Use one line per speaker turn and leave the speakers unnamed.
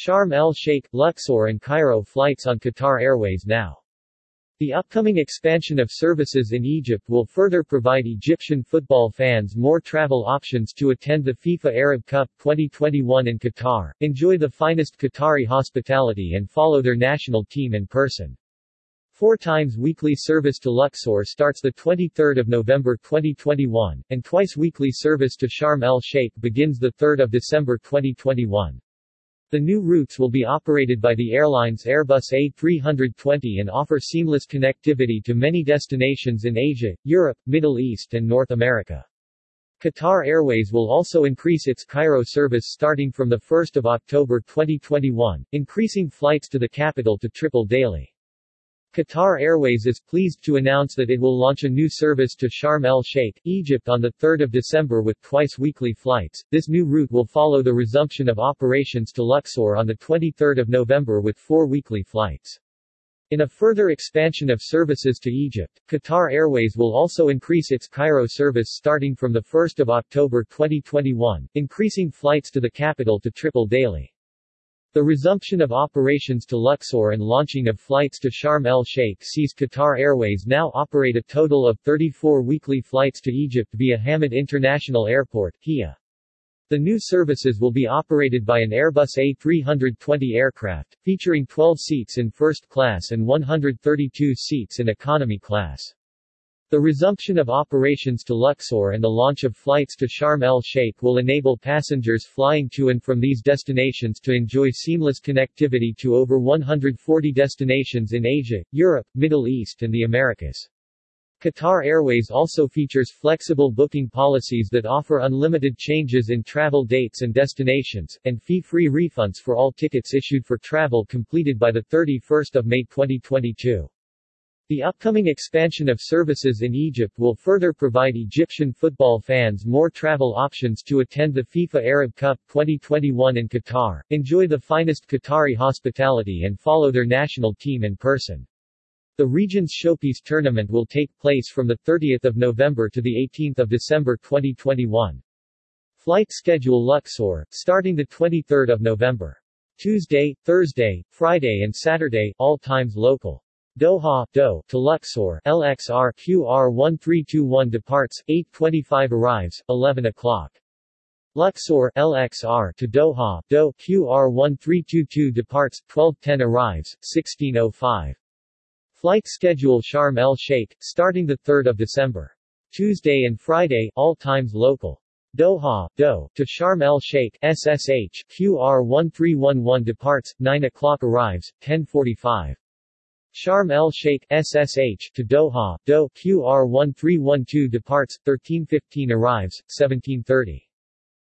Sharm el-Sheikh, Luxor and Cairo flights on Qatar Airways now. The upcoming expansion of services in Egypt will further provide Egyptian football fans more travel options to attend the FIFA Arab Cup 2021 in Qatar, enjoy the finest Qatari hospitality and follow their national team in person. Four times weekly service to Luxor starts 23 November 2021, and twice weekly service to Sharm el-Sheikh begins 3 December 2021. The new routes will be operated by the airline's Airbus A320 and offer seamless connectivity to many destinations in Asia, Europe, Middle East and North America. Qatar Airways will also increase its Cairo service starting from 1 October 2021, increasing flights to the capital to triple daily. Qatar Airways is pleased to announce that it will launch a new service to Sharm el-Sheikh, Egypt on 3 December with twice weekly flights. This new route will follow the resumption of operations to Luxor on 23 November with four weekly flights. In a further expansion of services to Egypt, Qatar Airways will also increase its Cairo service starting from 1 October 2021, increasing flights to the capital to triple daily. The resumption of operations to Luxor and launching of flights to Sharm el-Sheikh sees Qatar Airways now operate a total of 34 weekly flights to Egypt via Hamad International Airport, HIA. The new services will be operated by an Airbus A320 aircraft, featuring 12 seats in first class and 132 seats in economy class. The resumption of operations to Luxor and the launch of flights to Sharm el-Sheikh will enable passengers flying to and from these destinations to enjoy seamless connectivity to over 140 destinations in Asia, Europe, Middle East and the Americas. Qatar Airways also features flexible booking policies that offer unlimited changes in travel dates and destinations, and fee-free refunds for all tickets issued for travel completed by 31 May 2022. The upcoming expansion of services in Egypt will further provide Egyptian football fans more travel options to attend the FIFA Arab Cup 2021 in Qatar, enjoy the finest Qatari hospitality and follow their national team in person. The region's Showpiece tournament will take place from 30 November to 18 December 2021. Flight schedule Luxor, starting 23 November. Tuesday, Thursday, Friday and Saturday, all times local. Doha, DOH, to Luxor, LXR QR 1321 departs, 825 arrives, 11 o'clock. Luxor, LXR to Doha, DOH, QR 1322 departs, 1210 arrives, 1605. Flight schedule Sharm el-Sheikh, starting 3 December. Tuesday and Friday, all times local. Doha, DOH, to Sharm el-Sheikh, SSH, QR 1311 departs, 9 o'clock arrives, 1045. Sharm el-Sheikh, SSH, to Doha, DOH, QR 1312 departs, 1315 arrives, 1730.